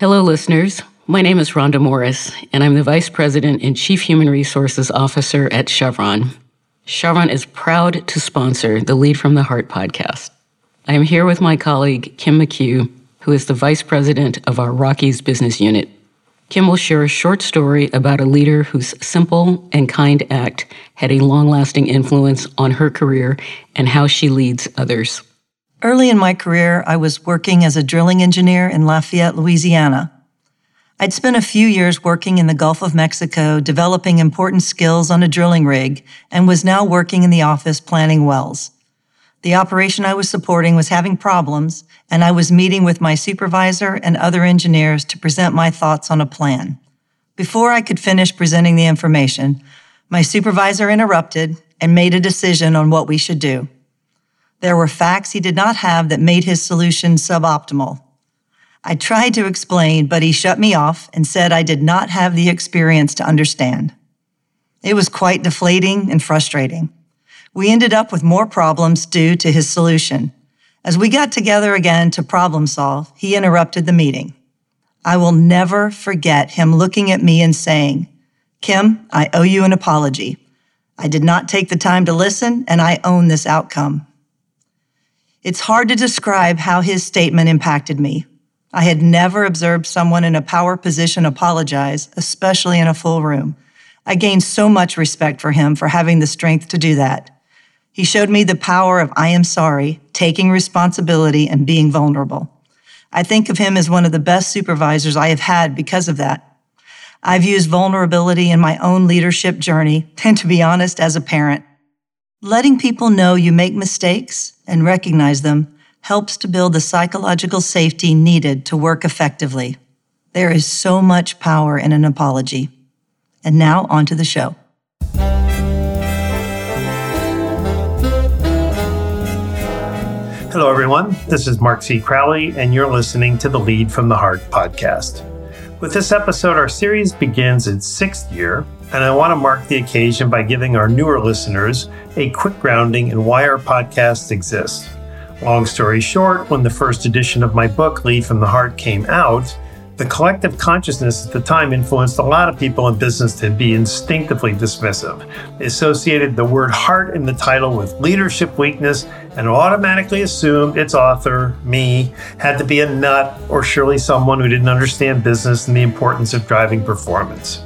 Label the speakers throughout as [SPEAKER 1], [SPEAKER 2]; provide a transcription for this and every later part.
[SPEAKER 1] Hello, listeners. My name is Rhonda Morris, and I'm the Vice President and Chief Human Resources Officer at Chevron. Chevron is proud to sponsor the Lead from the Heart podcast. I am here with my colleague, Kim McHugh, who is the Vice President of our Rockies business unit. Kim will share a short story about a leader whose simple and kind act had a long lasting influence on her career and how she leads others.
[SPEAKER 2] Early in my career, I was working as a drilling engineer in Lafayette, Louisiana. I'd spent a few years working in the Gulf of Mexico, developing important skills on a drilling rig, and was now working in the office planning wells. The operation I was supporting was having problems, and I was meeting with my supervisor and other engineers to present my thoughts on a plan. Before I could finish presenting the information, my supervisor interrupted and made a decision on what we should do. There were facts he did not have that made his solution suboptimal. I tried to explain, but he shut me off and said I did not have the experience to understand. It was quite deflating and frustrating. We ended up with more problems due to his solution. As we got together again to problem solve, he interrupted the meeting. I will never forget him looking at me and saying, Kim, I owe you an apology. I did not take the time to listen, and I own this outcome. It's hard to describe how his statement impacted me. I had never observed someone in a power position apologize, especially in a full room. I gained so much respect for him for having the strength to do that. He showed me the power of I am sorry, taking responsibility, and being vulnerable. I think of him as one of the best supervisors I have had because of that. I've used vulnerability in my own leadership journey, and to be honest, as a parent. Letting people know you make mistakes and recognize them helps to build the psychological safety needed to work effectively. There is so much power in an apology. And now, on to the show.
[SPEAKER 3] Hello, everyone. This is Mark C. Crowley, and you're listening to the Lead from the Heart podcast. With this episode, our series begins its sixth year, and I want to mark the occasion by giving our newer listeners a quick grounding in why our podcast exists. Long story short, when the first edition of my book, Lead from the Heart, came out, the collective consciousness at the time influenced a lot of people in business to be instinctively dismissive. They associated the word heart in the title with leadership weakness and automatically assumed its author, me, had to be a nut or surely someone who didn't understand business and the importance of driving performance.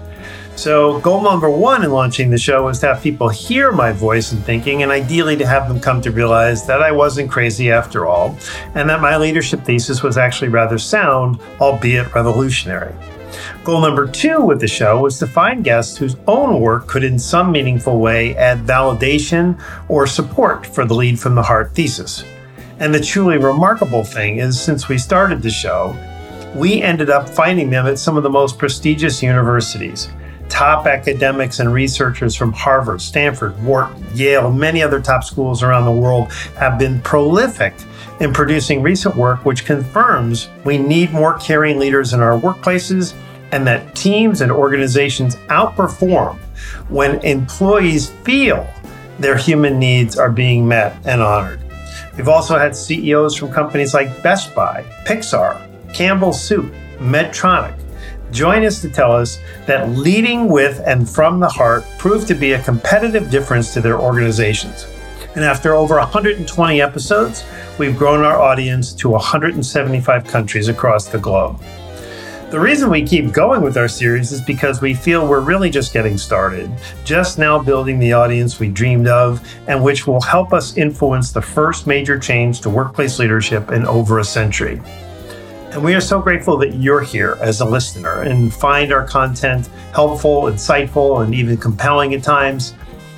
[SPEAKER 3] So, goal number one in launching the show was to have people hear my voice and thinking, and ideally to have them come to realize that I wasn't crazy after all, and that my leadership thesis was actually rather sound, albeit revolutionary. Goal number two with the show was to find guests whose own work could, in some meaningful way, add validation or support for the lead from the heart thesis. And the truly remarkable thing is, since we started the show, we ended up finding them at some of the most prestigious universities top academics and researchers from Harvard, Stanford, Wharton, Yale, and many other top schools around the world have been prolific in producing recent work which confirms we need more caring leaders in our workplaces and that teams and organizations outperform when employees feel their human needs are being met and honored. We've also had CEOs from companies like Best Buy, Pixar, Campbell Soup, Medtronic, join us to tell us that leading with and from the heart proved to be a competitive difference to their organizations. And after over 120 episodes, we've grown our audience to 175 countries across the globe. The reason we keep going with our series is because we feel we're really just getting started, just now building the audience we dreamed of, and which will help us influence the first major change to workplace leadership in over a century. And we are so grateful that you're here as a listener and find our content helpful, insightful, and even compelling at times.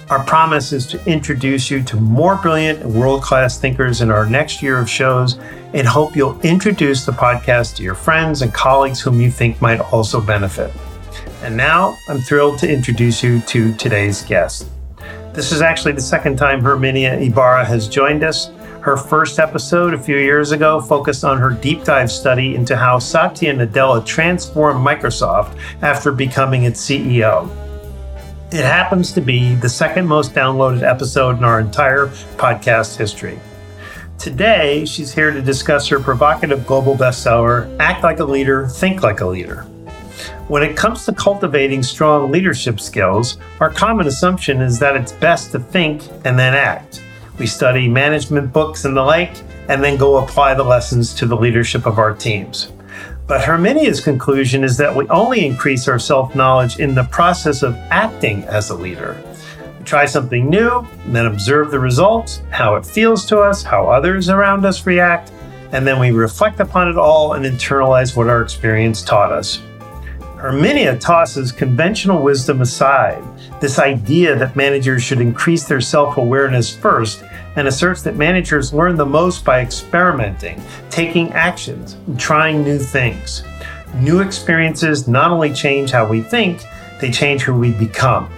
[SPEAKER 3] Our promise is to introduce you to more brilliant and world class thinkers in our next year of shows and hope you'll introduce the podcast to your friends and colleagues whom you think might also benefit. And now I'm thrilled to introduce you to today's guest. This is actually the second time Herminia Ibarra has joined us. Her first episode a few years ago focused on her deep dive study into how Satya Nadella transformed Microsoft after becoming its CEO. It happens to be the second most downloaded episode in our entire podcast history. Today, she's here to discuss her provocative global bestseller, Act Like a Leader, Think Like a Leader. When it comes to cultivating strong leadership skills, our common assumption is that it's best to think and then act. We study management books and the like, and then go apply the lessons to the leadership of our teams. But Herminia's conclusion is that we only increase our self knowledge in the process of acting as a leader. We try something new, then observe the results, how it feels to us, how others around us react, and then we reflect upon it all and internalize what our experience taught us. Herminia tosses conventional wisdom aside, this idea that managers should increase their self awareness first, and asserts that managers learn the most by experimenting, taking actions, trying new things. New experiences not only change how we think, they change who we become.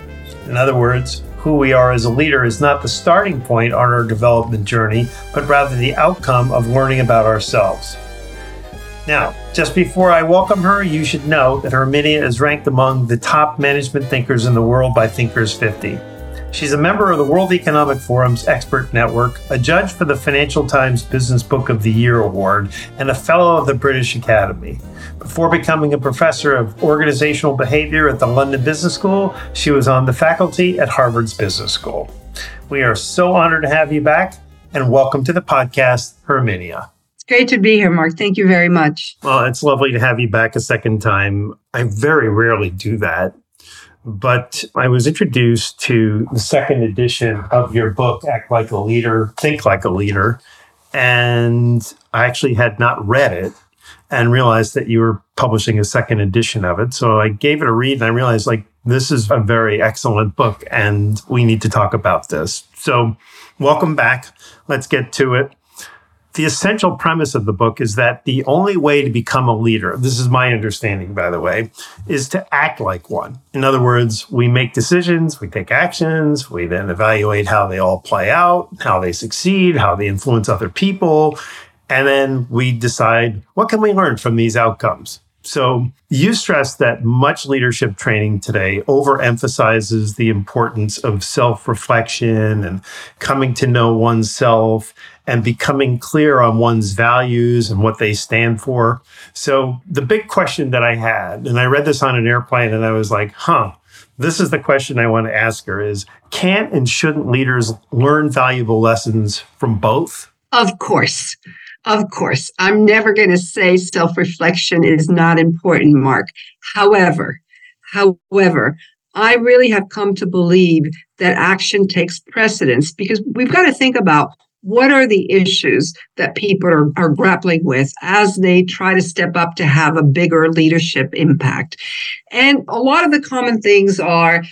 [SPEAKER 3] In other words, who we are as a leader is not the starting point on our development journey, but rather the outcome of learning about ourselves. Now, just before I welcome her, you should know that Herminia is ranked among the top management thinkers in the world by Thinkers 50. She's a member of the World Economic Forum's Expert Network, a judge for the Financial Times Business Book of the Year Award, and a fellow of the British Academy. Before becoming a professor of organizational behavior at the London Business School, she was on the faculty at Harvard's Business School. We are so honored to have you back, and welcome to the podcast, Herminia.
[SPEAKER 4] Great to be here, Mark. Thank you very much.
[SPEAKER 3] Well, it's lovely to have you back a second time. I very rarely do that, but I was introduced to the second edition of your book, Act Like a Leader, Think Like a Leader. And I actually had not read it and realized that you were publishing a second edition of it. So I gave it a read and I realized, like, this is a very excellent book and we need to talk about this. So, welcome back. Let's get to it the essential premise of the book is that the only way to become a leader, this is my understanding, by the way, is to act like one. In other words, we make decisions, we take actions, we then evaluate how they all play out, how they succeed, how they influence other people, and then we decide what can we learn from these outcomes. So you stress that much leadership training today overemphasizes the importance of self-reflection and coming to know oneself and becoming clear on one's values and what they stand for. So the big question that I had, and I read this on an airplane and I was like, huh, this is the question I want to ask her is can and shouldn't leaders learn valuable lessons from both?
[SPEAKER 4] Of course. Of course. I'm never going to say self reflection is not important, Mark. However, however, I really have come to believe that action takes precedence because we've got to think about what are the issues that people are, are grappling with as they try to step up to have a bigger leadership impact? And a lot of the common things are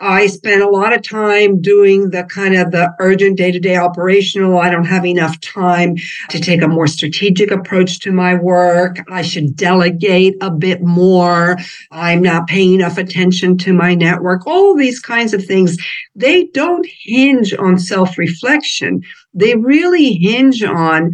[SPEAKER 4] I spend a lot of time doing the kind of the urgent day to day operational. I don't have enough time to take a more strategic approach to my work. I should delegate a bit more. I'm not paying enough attention to my network. All these kinds of things, they don't hinge on self reflection. They really hinge on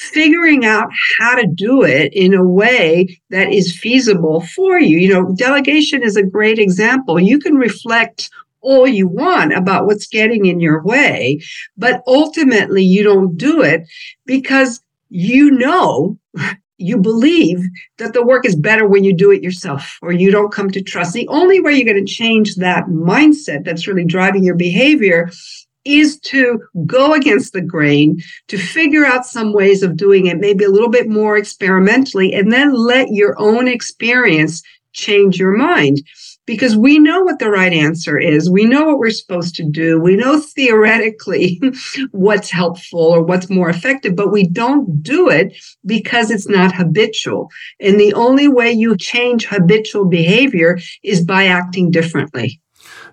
[SPEAKER 4] figuring out how to do it in a way that is feasible for you. You know, delegation is a great example. You can reflect all you want about what's getting in your way, but ultimately you don't do it because you know you believe that the work is better when you do it yourself or you don't come to trust. The only way you're going to change that mindset that's really driving your behavior is to go against the grain, to figure out some ways of doing it, maybe a little bit more experimentally, and then let your own experience change your mind. Because we know what the right answer is. We know what we're supposed to do. We know theoretically what's helpful or what's more effective, but we don't do it because it's not habitual. And the only way you change habitual behavior is by acting differently.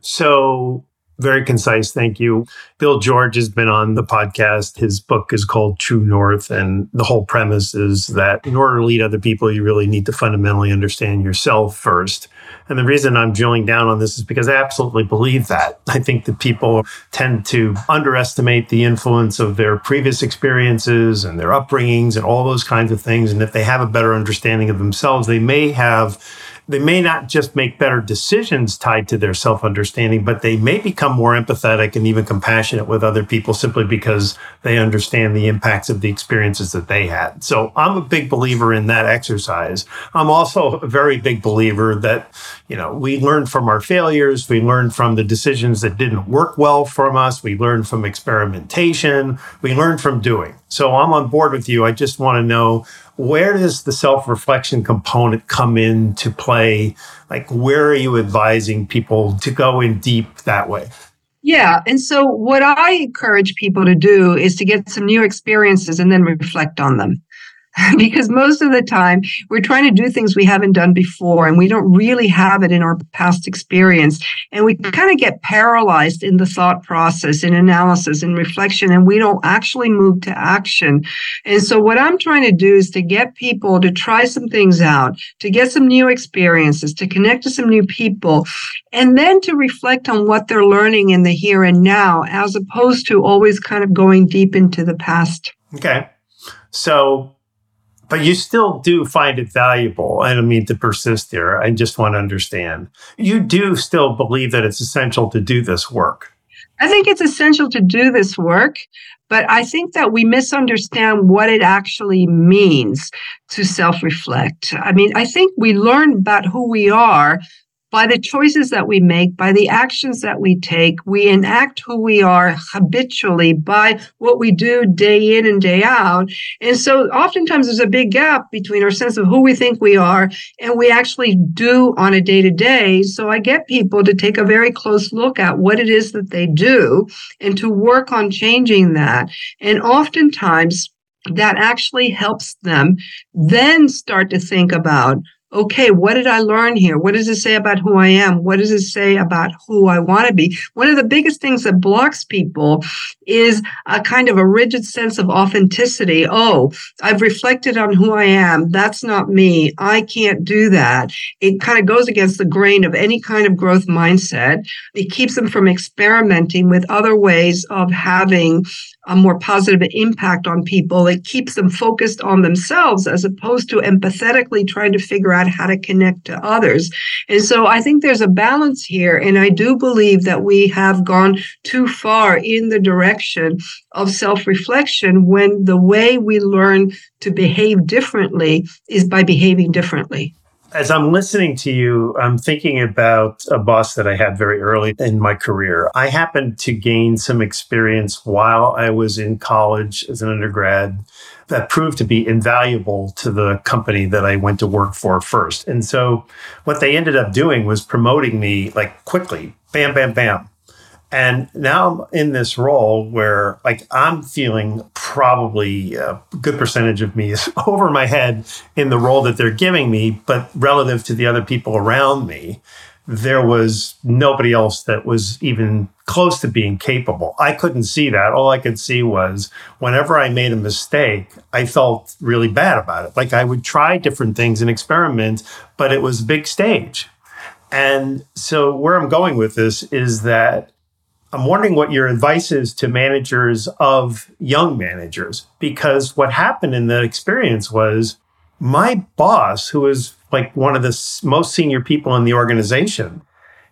[SPEAKER 3] So, very concise. Thank you. Bill George has been on the podcast. His book is called True North. And the whole premise is that in order to lead other people, you really need to fundamentally understand yourself first. And the reason I'm drilling down on this is because I absolutely believe that. I think that people tend to underestimate the influence of their previous experiences and their upbringings and all those kinds of things. And if they have a better understanding of themselves, they may have they may not just make better decisions tied to their self understanding, but they may become more empathetic and even compassionate with other people simply because they understand the impacts of the experiences that they had. So I'm a big believer in that exercise. I'm also a very big believer that, you know, we learn from our failures, we learn from the decisions that didn't work well from us, we learn from experimentation, we learn from doing. So I'm on board with you. I just want to know where does the self reflection component come into play? Like, where are you advising people to go in deep that way?
[SPEAKER 4] Yeah. And so, what I encourage people to do is to get some new experiences and then reflect on them. because most of the time we're trying to do things we haven't done before and we don't really have it in our past experience. And we kind of get paralyzed in the thought process, in analysis, in reflection, and we don't actually move to action. And so, what I'm trying to do is to get people to try some things out, to get some new experiences, to connect to some new people, and then to reflect on what they're learning in the here and now, as opposed to always kind of going deep into the past.
[SPEAKER 3] Okay. So but you still do find it valuable. I don't mean to persist here. I just want to understand. You do still believe that it's essential to do this work.
[SPEAKER 4] I think it's essential to do this work, but I think that we misunderstand what it actually means to self reflect. I mean, I think we learn about who we are by the choices that we make, by the actions that we take, we enact who we are habitually by what we do day in and day out. And so oftentimes there's a big gap between our sense of who we think we are and we actually do on a day to day. So I get people to take a very close look at what it is that they do and to work on changing that. And oftentimes that actually helps them then start to think about okay, what did I learn here? What does it say about who I am? What does it say about who I want to be? One of the biggest things that blocks people is a kind of a rigid sense of authenticity. Oh, I've reflected on who I am. That's not me. I can't do that. It kind of goes against the grain of any kind of growth mindset. It keeps them from experimenting with other ways of having a more positive impact on people. It keeps them focused on themselves as opposed to empathetically trying to figure out how to connect to others. And so I think there's a balance here. And I do believe that we have gone too far in the direction of self reflection when the way we learn to behave differently is by behaving differently
[SPEAKER 3] as I'm listening to you, I'm thinking about a boss that I had very early in my career. I happened to gain some experience while I was in college as an undergrad that proved to be invaluable to the company that I went to work for first. And so what they ended up doing was promoting me like quickly, bam, bam, bam. And now I'm in this role where like I'm feeling probably uh, a good percentage of me is over my head in the role that they're giving me, but relative to the other people around me, there was nobody else that was even close to being capable. I couldn't see that. All I could see was whenever I made a mistake, I felt really bad about it. Like I would try different things and experiment, but it was big stage. And so where I'm going with this is that I'm wondering what your advice is to managers of young managers, because what happened in that experience was my boss, who was like one of the most senior people in the organization,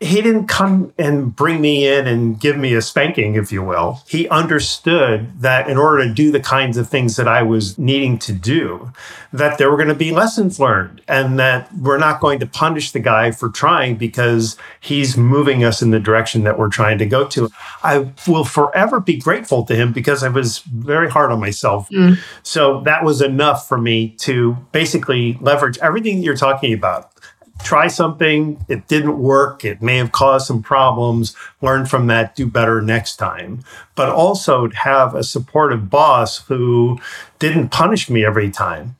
[SPEAKER 3] he didn't come and bring me in and give me a spanking, if you will. He understood that in order to do the kinds of things that I was needing to do, that there were going to be lessons learned and that we're not going to punish the guy for trying because he's moving us in the direction that we're trying to go to. I will forever be grateful to him because I was very hard on myself. Mm. So that was enough for me to basically leverage everything that you're talking about try something, it didn't work, it may have caused some problems, learn from that, do better next time. But also have a supportive boss who didn't punish me every time.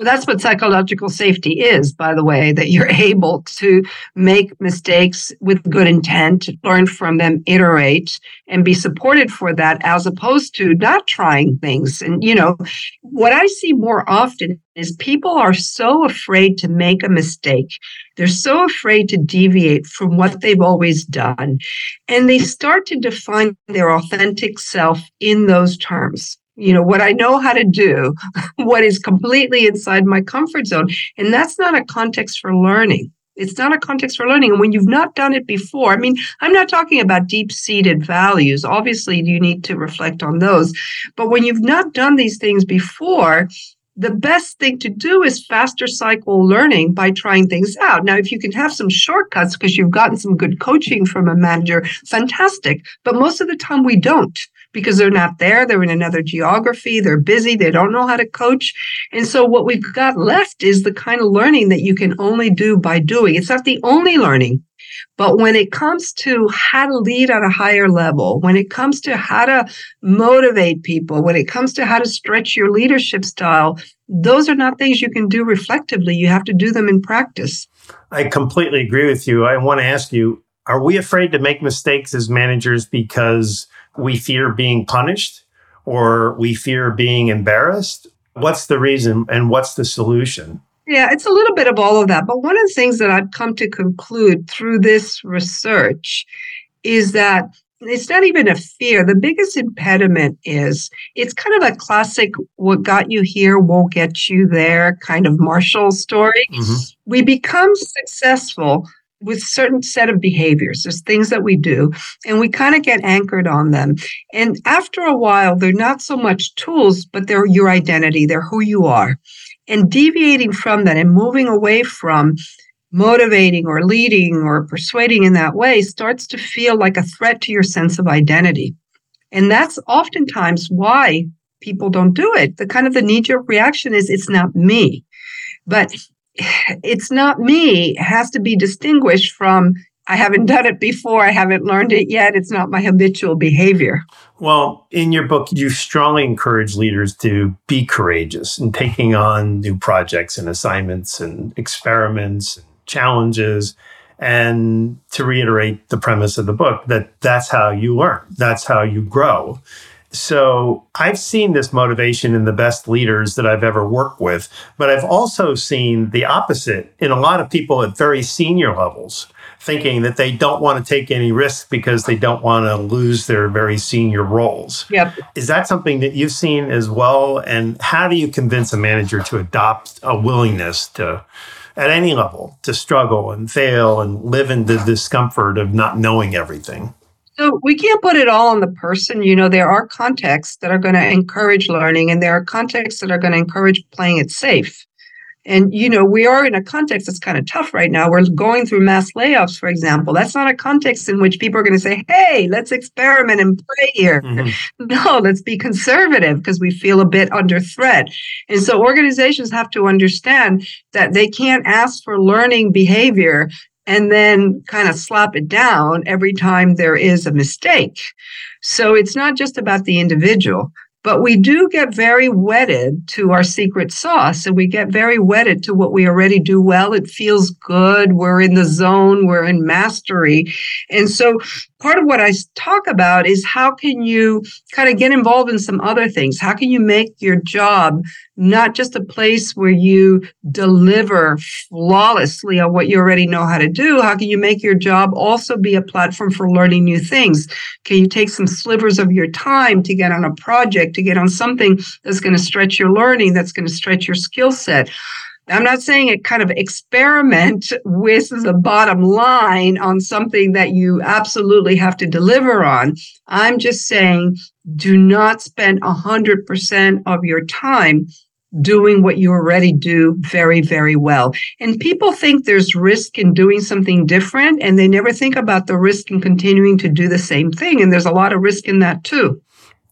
[SPEAKER 4] Well, that's what psychological safety is, by the way, that you're able to make mistakes with good intent, learn from them, iterate, and be supported for that, as opposed to not trying things. And, you know, what I see more often is people are so afraid to make a mistake. They're so afraid to deviate from what they've always done. And they start to define their authentic self in those terms you know, what I know how to do, what is completely inside my comfort zone. And that's not a context for learning. It's not a context for learning. And when you've not done it before, I mean, I'm not talking about deep seated values. Obviously, you need to reflect on those. But when you've not done these things before, the best thing to do is faster cycle learning by trying things out. Now, if you can have some shortcuts because you've gotten some good coaching from a manager, fantastic. But most of the time we don't because they're not there. They're in another geography. They're busy. They don't know how to coach. And so what we've got left is the kind of learning that you can only do by doing. It's not the only learning. But when it comes to how to lead at a higher level, when it comes to how to motivate people, when it comes to how to stretch your leadership style, those are not things you can do reflectively. You have to do them in practice.
[SPEAKER 3] I completely agree with you. I want to ask you are we afraid to make mistakes as managers because we fear being punished or we fear being embarrassed? What's the reason and what's the solution?
[SPEAKER 4] Yeah, it's a little bit of all of that. But one of the things that I've come to conclude through this research is that it's not even a fear. The biggest impediment is it's kind of a classic what got you here won't get you there kind of Marshall story. Mm-hmm. We become successful with certain set of behaviors. There's things that we do and we kind of get anchored on them. And after a while, they're not so much tools, but they're your identity. They're who you are and deviating from that and moving away from motivating or leading or persuading in that way starts to feel like a threat to your sense of identity. And that's oftentimes why people don't do it. The kind of the knee jerk reaction is it's not me. But it's not me has to be distinguished from I haven't done it before. I haven't learned it yet. It's not my habitual behavior.
[SPEAKER 3] Well, in your book, you strongly encourage leaders to be courageous in taking on new projects and assignments and experiments and challenges. And to reiterate the premise of the book, that that's how you learn, that's how you grow. So I've seen this motivation in the best leaders that I've ever worked with, but I've also seen the opposite in a lot of people at very senior levels thinking that they don't want to take any risks because they don't want to lose their very senior roles.
[SPEAKER 4] Yep.
[SPEAKER 3] Is that something that you've seen as well? And how do you convince a manager to adopt a willingness to, at any level, to struggle and fail and live in the discomfort of not knowing everything?
[SPEAKER 4] So we can't put it all on the person. You know, there are contexts that are going to encourage learning, and there are contexts that are going to encourage playing it safe. And, you know, we are in a context that's kind of tough right now. We're going through mass layoffs, for example. That's not a context in which people are going to say, hey, let's experiment and play here. Mm-hmm. No, let's be conservative because we feel a bit under threat. And so organizations have to understand that they can't ask for learning behavior and then kind of slap it down every time there is a mistake. So it's not just about the individual. But we do get very wedded to our secret sauce and we get very wedded to what we already do well. It feels good. We're in the zone. We're in mastery. And so part of what I talk about is how can you kind of get involved in some other things? How can you make your job not just a place where you deliver flawlessly on what you already know how to do? How can you make your job also be a platform for learning new things? Can you take some slivers of your time to get on a project, to get on something that's going to stretch your learning, that's going to stretch your skill set? I'm not saying it kind of experiment with the bottom line on something that you absolutely have to deliver on. I'm just saying do not spend 100% of your time doing what you already do very, very well. And people think there's risk in doing something different, and they never think about the risk in continuing to do the same thing. And there's a lot of risk in that too.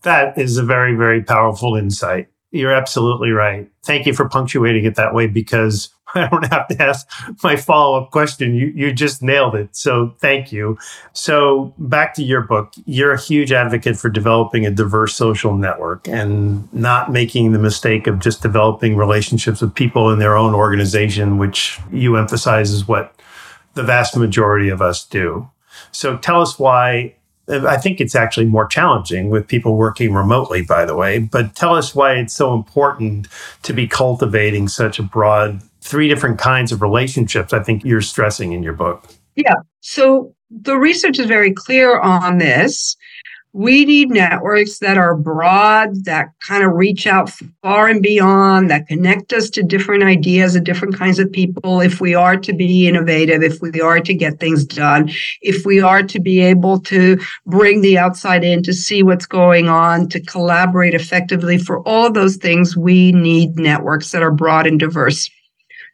[SPEAKER 3] That is a very, very powerful insight. You're absolutely right. Thank you for punctuating it that way because I don't have to ask my follow up question. You, you just nailed it. So thank you. So back to your book. You're a huge advocate for developing a diverse social network and not making the mistake of just developing relationships with people in their own organization, which you emphasize is what the vast majority of us do. So tell us why I think it's actually more challenging with people working remotely, by the way. But tell us why it's so important to be cultivating such a broad, three different kinds of relationships, I think you're stressing in your book.
[SPEAKER 4] Yeah. So the research is very clear on this. We need networks that are broad, that kind of reach out far and beyond, that connect us to different ideas and different kinds of people if we are to be innovative, if we are to get things done, if we are to be able to bring the outside in to see what's going on, to collaborate effectively. For all those things, we need networks that are broad and diverse.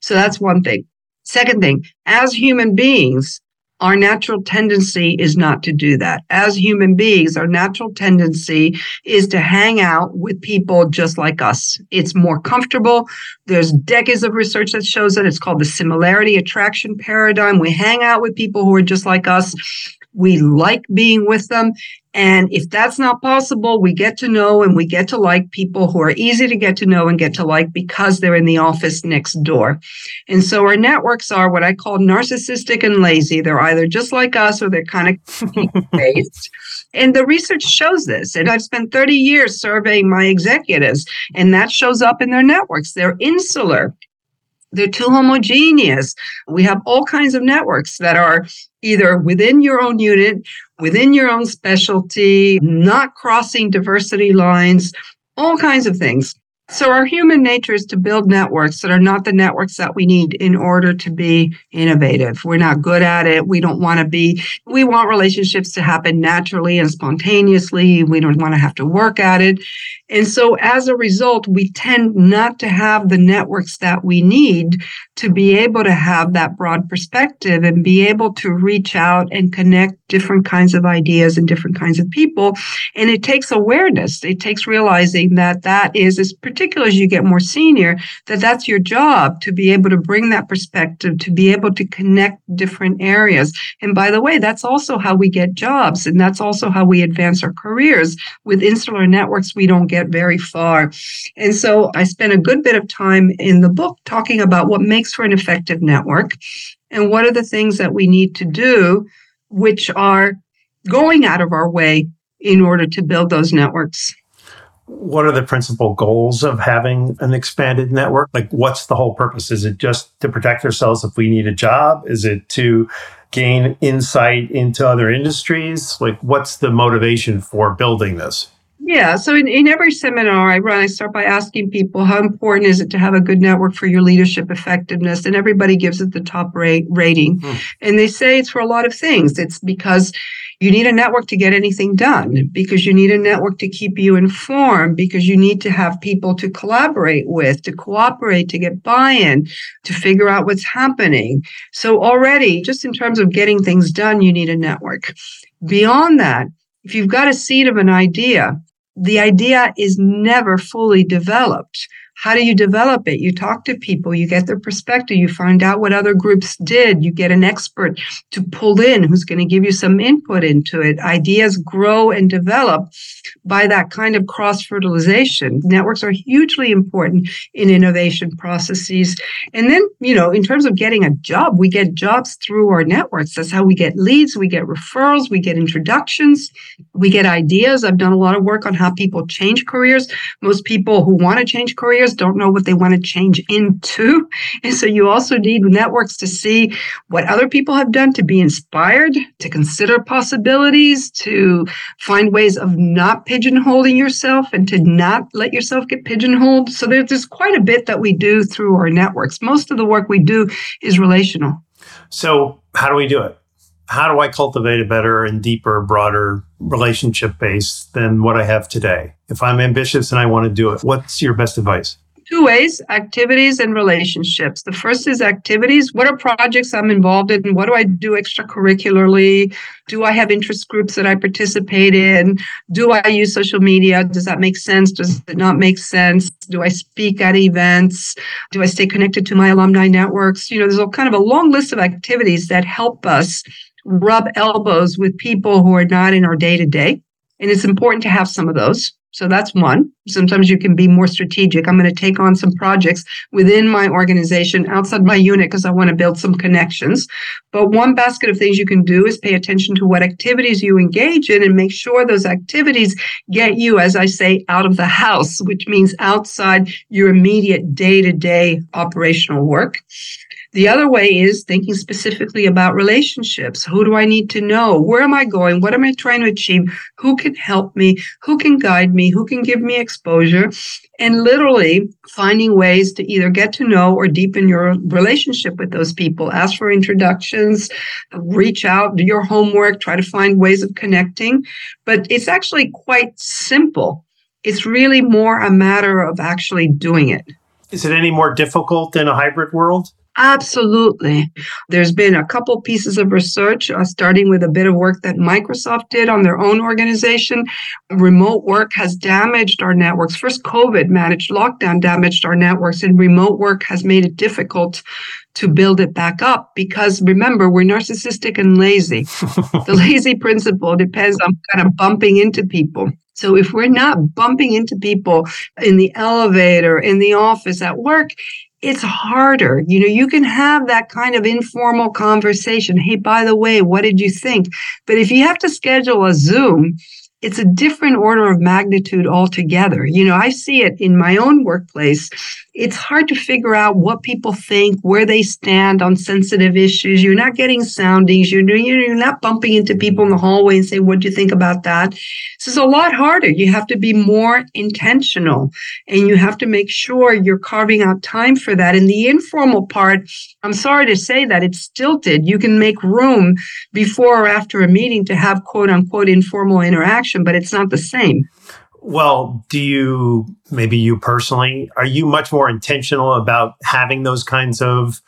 [SPEAKER 4] So that's one thing. Second thing, as human beings, our natural tendency is not to do that. As human beings, our natural tendency is to hang out with people just like us. It's more comfortable. There's decades of research that shows that it's called the similarity attraction paradigm. We hang out with people who are just like us. We like being with them. And if that's not possible, we get to know and we get to like people who are easy to get to know and get to like because they're in the office next door. And so our networks are what I call narcissistic and lazy. They're either just like us or they're kind of based. And the research shows this. And I've spent 30 years surveying my executives, and that shows up in their networks. They're insular. They're too homogeneous. We have all kinds of networks that are either within your own unit, within your own specialty, not crossing diversity lines, all kinds of things. So, our human nature is to build networks that are not the networks that we need in order to be innovative. We're not good at it. We don't want to be, we want relationships to happen naturally and spontaneously. We don't want to have to work at it. And so, as a result, we tend not to have the networks that we need to be able to have that broad perspective and be able to reach out and connect different kinds of ideas and different kinds of people. And it takes awareness. It takes realizing that that is, as particularly as you get more senior, that that's your job to be able to bring that perspective, to be able to connect different areas. And by the way, that's also how we get jobs. And that's also how we advance our careers. With insular networks, we don't get very far. And so I spent a good bit of time in the book talking about what makes for an effective network and what are the things that we need to do, which are going out of our way in order to build those networks.
[SPEAKER 3] What are the principal goals of having an expanded network? Like, what's the whole purpose? Is it just to protect ourselves if we need a job? Is it to gain insight into other industries? Like, what's the motivation for building this?
[SPEAKER 4] Yeah. So in, in every seminar I run, I start by asking people how important is it to have a good network for your leadership effectiveness? And everybody gives it the top rate rating. Hmm. And they say it's for a lot of things. It's because you need a network to get anything done, because you need a network to keep you informed, because you need to have people to collaborate with, to cooperate, to get buy-in, to figure out what's happening. So already, just in terms of getting things done, you need a network. Beyond that, if you've got a seed of an idea, the idea is never fully developed. How do you develop it? You talk to people, you get their perspective, you find out what other groups did, you get an expert to pull in who's going to give you some input into it. Ideas grow and develop by that kind of cross fertilization. Networks are hugely important in innovation processes. And then, you know, in terms of getting a job, we get jobs through our networks. That's how we get leads, we get referrals, we get introductions, we get ideas. I've done a lot of work on how people change careers. Most people who want to change careers don't know what they want to change into. And so you also need networks to see what other people have done to be inspired, to consider possibilities, to find ways of not pigeonholing yourself and to not let yourself get pigeonholed. So there's, there's quite a bit that we do through our networks. Most of the work we do is relational.
[SPEAKER 3] So, how do we do it? how do I cultivate a better and deeper, broader relationship base than what I have today? If I'm ambitious and I want to do it, what's your best advice?
[SPEAKER 4] Two ways activities and relationships. The first is activities. What are projects I'm involved in? What do I do extracurricularly? Do I have interest groups that I participate in? Do I use social media? Does that make sense? Does it not make sense? Do I speak at events? Do I stay connected to my alumni networks? You know, there's a kind of a long list of activities that help us rub elbows with people who are not in our day to day. And it's important to have some of those. So that's one. Sometimes you can be more strategic. I'm going to take on some projects within my organization, outside my unit, because I want to build some connections. But one basket of things you can do is pay attention to what activities you engage in and make sure those activities get you, as I say, out of the house, which means outside your immediate day to day operational work. The other way is thinking specifically about relationships. Who do I need to know? Where am I going? What am I trying to achieve? Who can help me? Who can guide me? Who can give me exposure? And literally finding ways to either get to know or deepen your relationship with those people. Ask for introductions, reach out, do your homework, try to find ways of connecting. But it's actually quite simple. It's really more a matter of actually doing it.
[SPEAKER 3] Is it any more difficult in a hybrid world?
[SPEAKER 4] Absolutely. There's been a couple pieces of research, uh, starting with a bit of work that Microsoft did on their own organization. Remote work has damaged our networks. First, COVID managed lockdown damaged our networks, and remote work has made it difficult to build it back up because remember, we're narcissistic and lazy. the lazy principle depends on kind of bumping into people. So if we're not bumping into people in the elevator, in the office, at work, it's harder. You know, you can have that kind of informal conversation. Hey, by the way, what did you think? But if you have to schedule a Zoom, it's a different order of magnitude altogether. You know, I see it in my own workplace. It's hard to figure out what people think, where they stand on sensitive issues. You're not getting soundings. You're you're not bumping into people in the hallway and say, "What do you think about that?" This is a lot harder. You have to be more intentional, and you have to make sure you're carving out time for that. And the informal part, I'm sorry to say that it's stilted. You can make room before or after a meeting to have quote unquote informal interaction but it's not the same.
[SPEAKER 3] Well, do you, maybe you personally, are you much more intentional about having those kinds of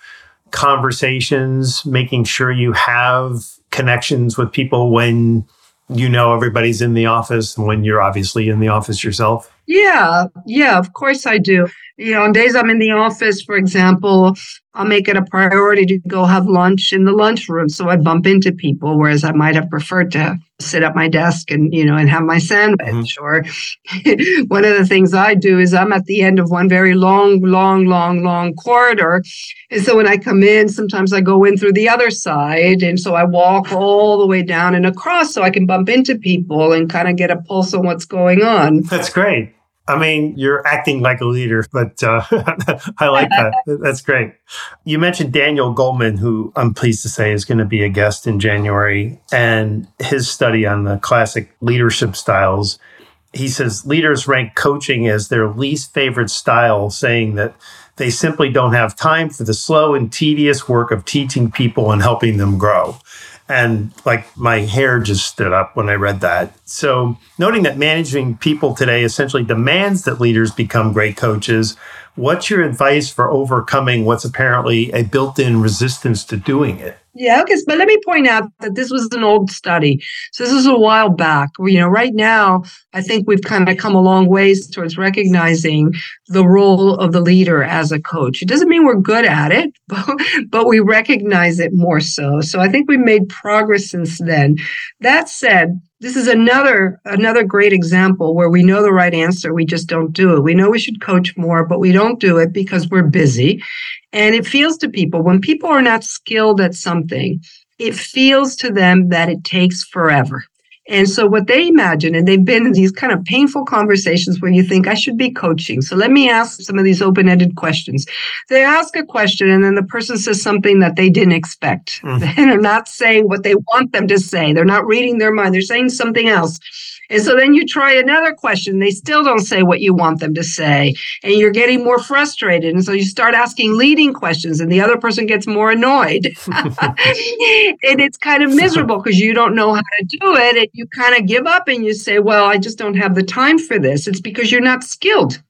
[SPEAKER 3] conversations, making sure you have connections with people when you know everybody's in the office and when you're obviously in the office yourself?
[SPEAKER 4] Yeah, yeah, of course I do. You know, on days I'm in the office, for example, I'll make it a priority to go have lunch in the lunchroom. So I bump into people, whereas I might have preferred to sit at my desk and, you know, and have my sandwich. Mm-hmm. Or one of the things I do is I'm at the end of one very long, long, long, long corridor. And so when I come in, sometimes I go in through the other side. And so I walk all the way down and across so I can bump into people and kind of get a pulse on what's going on.
[SPEAKER 3] That's great. I mean, you're acting like a leader, but uh, I like that. That's great. You mentioned Daniel Goleman, who I'm pleased to say is going to be a guest in January, and his study on the classic leadership styles. He says leaders rank coaching as their least favorite style, saying that they simply don't have time for the slow and tedious work of teaching people and helping them grow. And like my hair just stood up when I read that. So, noting that managing people today essentially demands that leaders become great coaches, what's your advice for overcoming what's apparently a built in resistance to doing it?
[SPEAKER 4] Yeah, okay. But let me point out that this was an old study. So this is a while back. You know, right now, I think we've kind of come a long ways towards recognizing the role of the leader as a coach. It doesn't mean we're good at it, but, but we recognize it more so. So I think we made progress since then. That said, this is another another great example where we know the right answer we just don't do it we know we should coach more but we don't do it because we're busy and it feels to people when people are not skilled at something it feels to them that it takes forever and so what they imagine, and they've been in these kind of painful conversations where you think I should be coaching. So let me ask some of these open-ended questions. They ask a question and then the person says something that they didn't expect. Mm. They're not saying what they want them to say. They're not reading their mind. They're saying something else. And so then you try another question. They still don't say what you want them to say. And you're getting more frustrated. And so you start asking leading questions, and the other person gets more annoyed. and it's kind of miserable because you don't know how to do it. And you kind of give up and you say, Well, I just don't have the time for this. It's because you're not skilled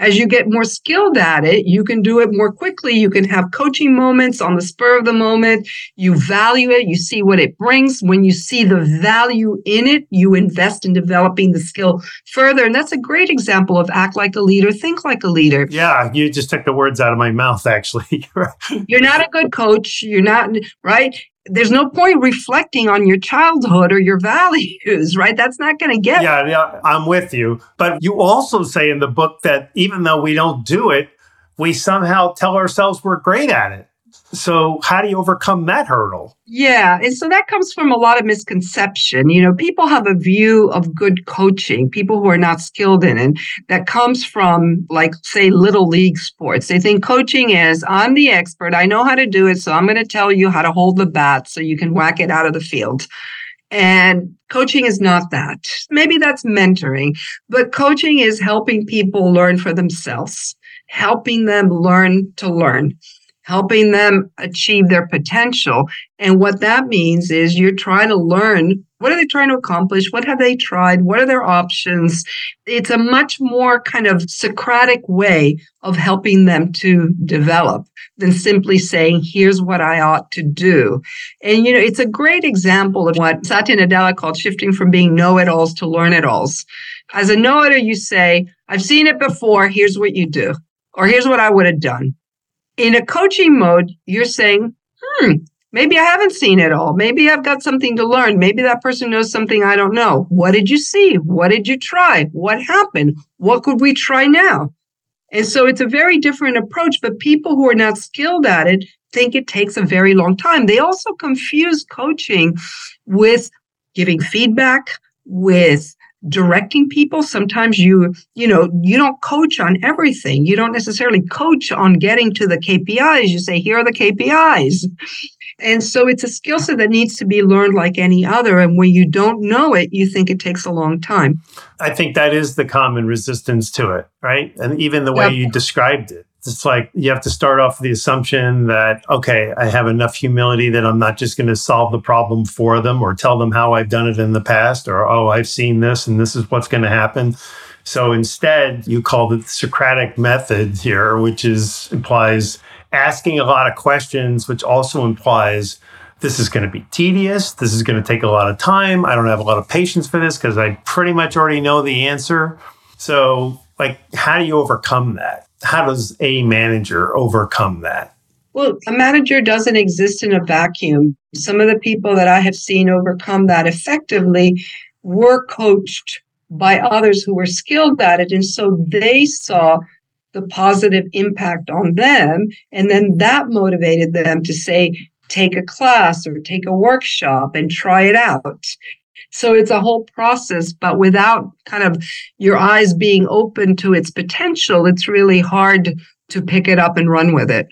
[SPEAKER 4] as you get more skilled at it, you can do it more quickly. You can have coaching moments on the spur of the moment. You value it. You see what it brings. When you see the value in it, you invest in developing the skill further. And that's a great example of act like a leader, think like a leader.
[SPEAKER 3] Yeah, you just took the words out of my mouth, actually.
[SPEAKER 4] You're not a good coach. You're not, right? There's no point reflecting on your childhood or your values, right? That's not going to get.
[SPEAKER 3] Yeah, yeah, I'm with you. But you also say in the book that even though we don't do it, we somehow tell ourselves we're great at it. So, how do you overcome that hurdle?
[SPEAKER 4] Yeah. And so that comes from a lot of misconception. You know, people have a view of good coaching, people who are not skilled in it, that comes from, like, say, little league sports. They think coaching is, I'm the expert, I know how to do it, so I'm going to tell you how to hold the bat so you can whack it out of the field. And coaching is not that. Maybe that's mentoring, but coaching is helping people learn for themselves, helping them learn to learn helping them achieve their potential. And what that means is you're trying to learn what are they trying to accomplish? What have they tried? What are their options? It's a much more kind of Socratic way of helping them to develop than simply saying, here's what I ought to do. And, you know, it's a great example of what Satya Nadella called shifting from being know it alls to learn it alls. As a know it all, you say, I've seen it before, here's what you do, or here's what I would have done. In a coaching mode, you're saying, hmm, maybe I haven't seen it all. Maybe I've got something to learn. Maybe that person knows something I don't know. What did you see? What did you try? What happened? What could we try now? And so it's a very different approach, but people who are not skilled at it think it takes a very long time. They also confuse coaching with giving feedback, with directing people. Sometimes you you know you don't coach on everything. You don't necessarily coach on getting to the kpis you say here are the kpis and so it's a skill set that needs to be learned like any other. And when you don't know it you think it takes a long time.
[SPEAKER 3] I think that is the common resistance to it right? And even the way yep. you described it it's like you have to start off with the assumption that, okay, I have enough humility that I'm not just going to solve the problem for them or tell them how I've done it in the past or, oh, I've seen this and this is what's going to happen. So instead, you call it the Socratic method here, which is implies asking a lot of questions, which also implies this is going to be tedious. This is going to take a lot of time. I don't have a lot of patience for this because I pretty much already know the answer. So, like, how do you overcome that? How does a manager overcome that?
[SPEAKER 4] Well, a manager doesn't exist in a vacuum. Some of the people that I have seen overcome that effectively were coached by others who were skilled at it. And so they saw the positive impact on them. And then that motivated them to say, take a class or take a workshop and try it out. So it's a whole process, but without kind of your eyes being open to its potential, it's really hard to pick it up and run with it.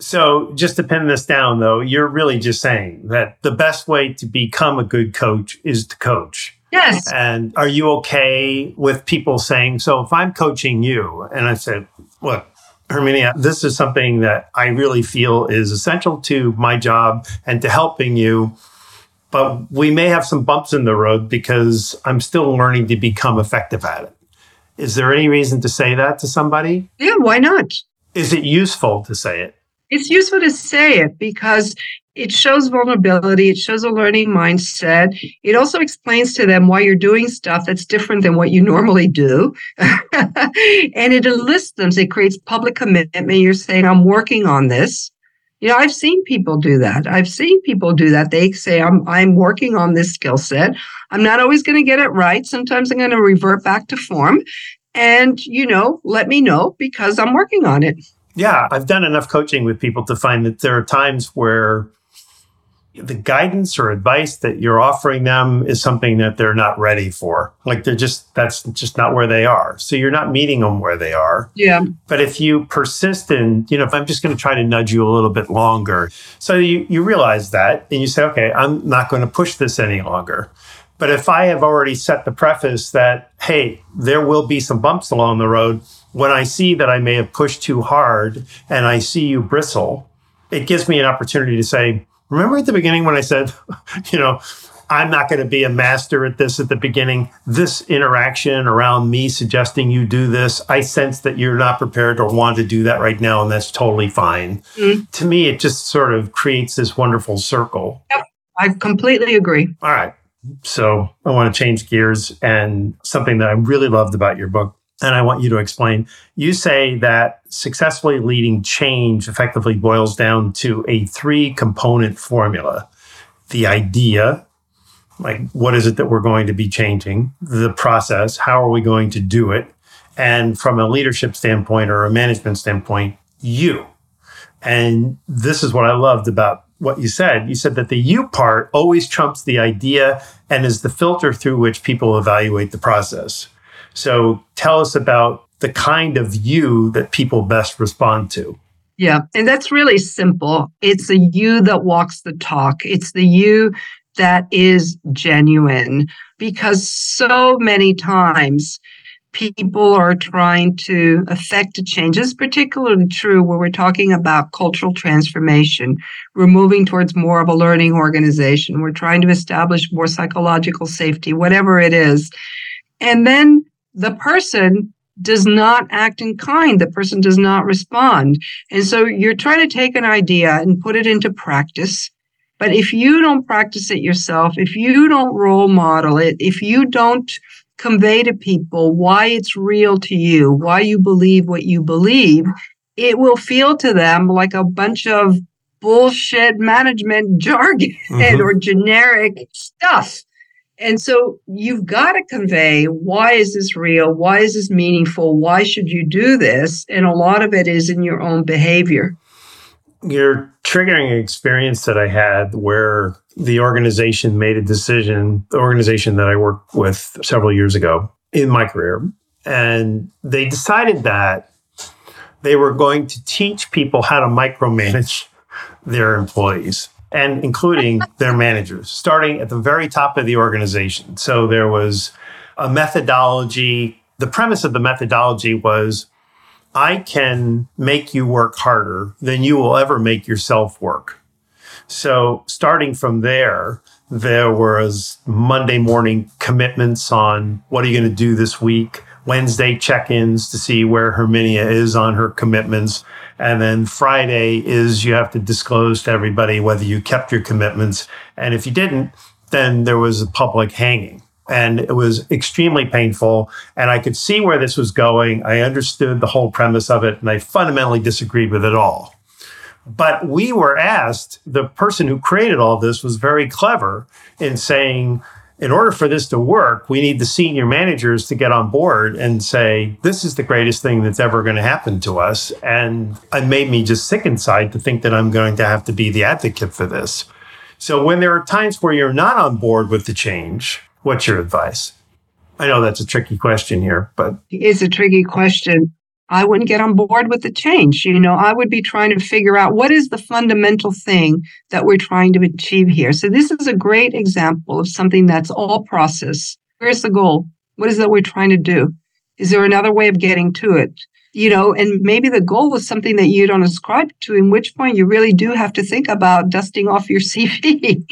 [SPEAKER 3] So, just to pin this down, though, you're really just saying that the best way to become a good coach is to coach.
[SPEAKER 4] Yes.
[SPEAKER 3] And are you okay with people saying, so if I'm coaching you, and I said, look, Herminia, this is something that I really feel is essential to my job and to helping you but we may have some bumps in the road because I'm still learning to become effective at it. Is there any reason to say that to somebody?
[SPEAKER 4] Yeah, why not?
[SPEAKER 3] Is it useful to say it?
[SPEAKER 4] It's useful to say it because it shows vulnerability, it shows a learning mindset. It also explains to them why you're doing stuff that's different than what you normally do. and it enlists them, it creates public commitment. You're saying, I'm working on this. You know, I've seen people do that. I've seen people do that. They say, I'm, I'm working on this skill set. I'm not always going to get it right. Sometimes I'm going to revert back to form. And, you know, let me know because I'm working on it.
[SPEAKER 3] Yeah, I've done enough coaching with people to find that there are times where the guidance or advice that you're offering them is something that they're not ready for. Like they're just, that's just not where they are. So you're not meeting them where they are.
[SPEAKER 4] Yeah.
[SPEAKER 3] But if you persist in, you know, if I'm just going to try to nudge you a little bit longer, so you, you realize that and you say, okay, I'm not going to push this any longer. But if I have already set the preface that, hey, there will be some bumps along the road, when I see that I may have pushed too hard and I see you bristle, it gives me an opportunity to say, Remember at the beginning when I said, you know, I'm not going to be a master at this at the beginning. This interaction around me suggesting you do this, I sense that you're not prepared or want to do that right now, and that's totally fine. Mm-hmm. To me, it just sort of creates this wonderful circle.
[SPEAKER 4] Yep, I completely agree.
[SPEAKER 3] All right. So I want to change gears and something that I really loved about your book and I want you to explain. You say that successfully leading change effectively boils down to a three component formula the idea, like what is it that we're going to be changing, the process, how are we going to do it, and from a leadership standpoint or a management standpoint, you. And this is what I loved about what you said. You said that the you part always trumps the idea and is the filter through which people evaluate the process. So tell us about the kind of you that people best respond to.
[SPEAKER 4] Yeah, and that's really simple. It's the you that walks the talk. It's the you that is genuine because so many times people are trying to affect a change. This is particularly true where we're talking about cultural transformation. We're moving towards more of a learning organization. We're trying to establish more psychological safety, whatever it is. And then the person does not act in kind. The person does not respond. And so you're trying to take an idea and put it into practice. But if you don't practice it yourself, if you don't role model it, if you don't convey to people why it's real to you, why you believe what you believe, it will feel to them like a bunch of bullshit management jargon mm-hmm. or generic stuff. And so you've got to convey why is this real? Why is this meaningful? Why should you do this? And a lot of it is in your own behavior.
[SPEAKER 3] You're triggering an experience that I had where the organization made a decision, the organization that I worked with several years ago in my career, and they decided that they were going to teach people how to micromanage their employees and including their managers, starting at the very top of the organization. So there was a methodology. The premise of the methodology was I can make you work harder than you will ever make yourself work. So starting from there, there was Monday morning commitments on what are you going to do this week, Wednesday check-ins to see where Herminia is on her commitments, and then Friday is you have to disclose to everybody whether you kept your commitments. And if you didn't, then there was a public hanging. And it was extremely painful. And I could see where this was going. I understood the whole premise of it, and I fundamentally disagreed with it all. But we were asked, the person who created all this was very clever in saying, in order for this to work, we need the senior managers to get on board and say, this is the greatest thing that's ever going to happen to us. And it made me just sick inside to think that I'm going to have to be the advocate for this. So when there are times where you're not on board with the change, what's your advice? I know that's a tricky question here, but
[SPEAKER 4] it's a tricky question. I wouldn't get on board with the change. You know, I would be trying to figure out what is the fundamental thing that we're trying to achieve here. So this is a great example of something that's all process. Where's the goal? What is it we're trying to do? Is there another way of getting to it? You know, and maybe the goal is something that you don't ascribe to, in which point you really do have to think about dusting off your CV.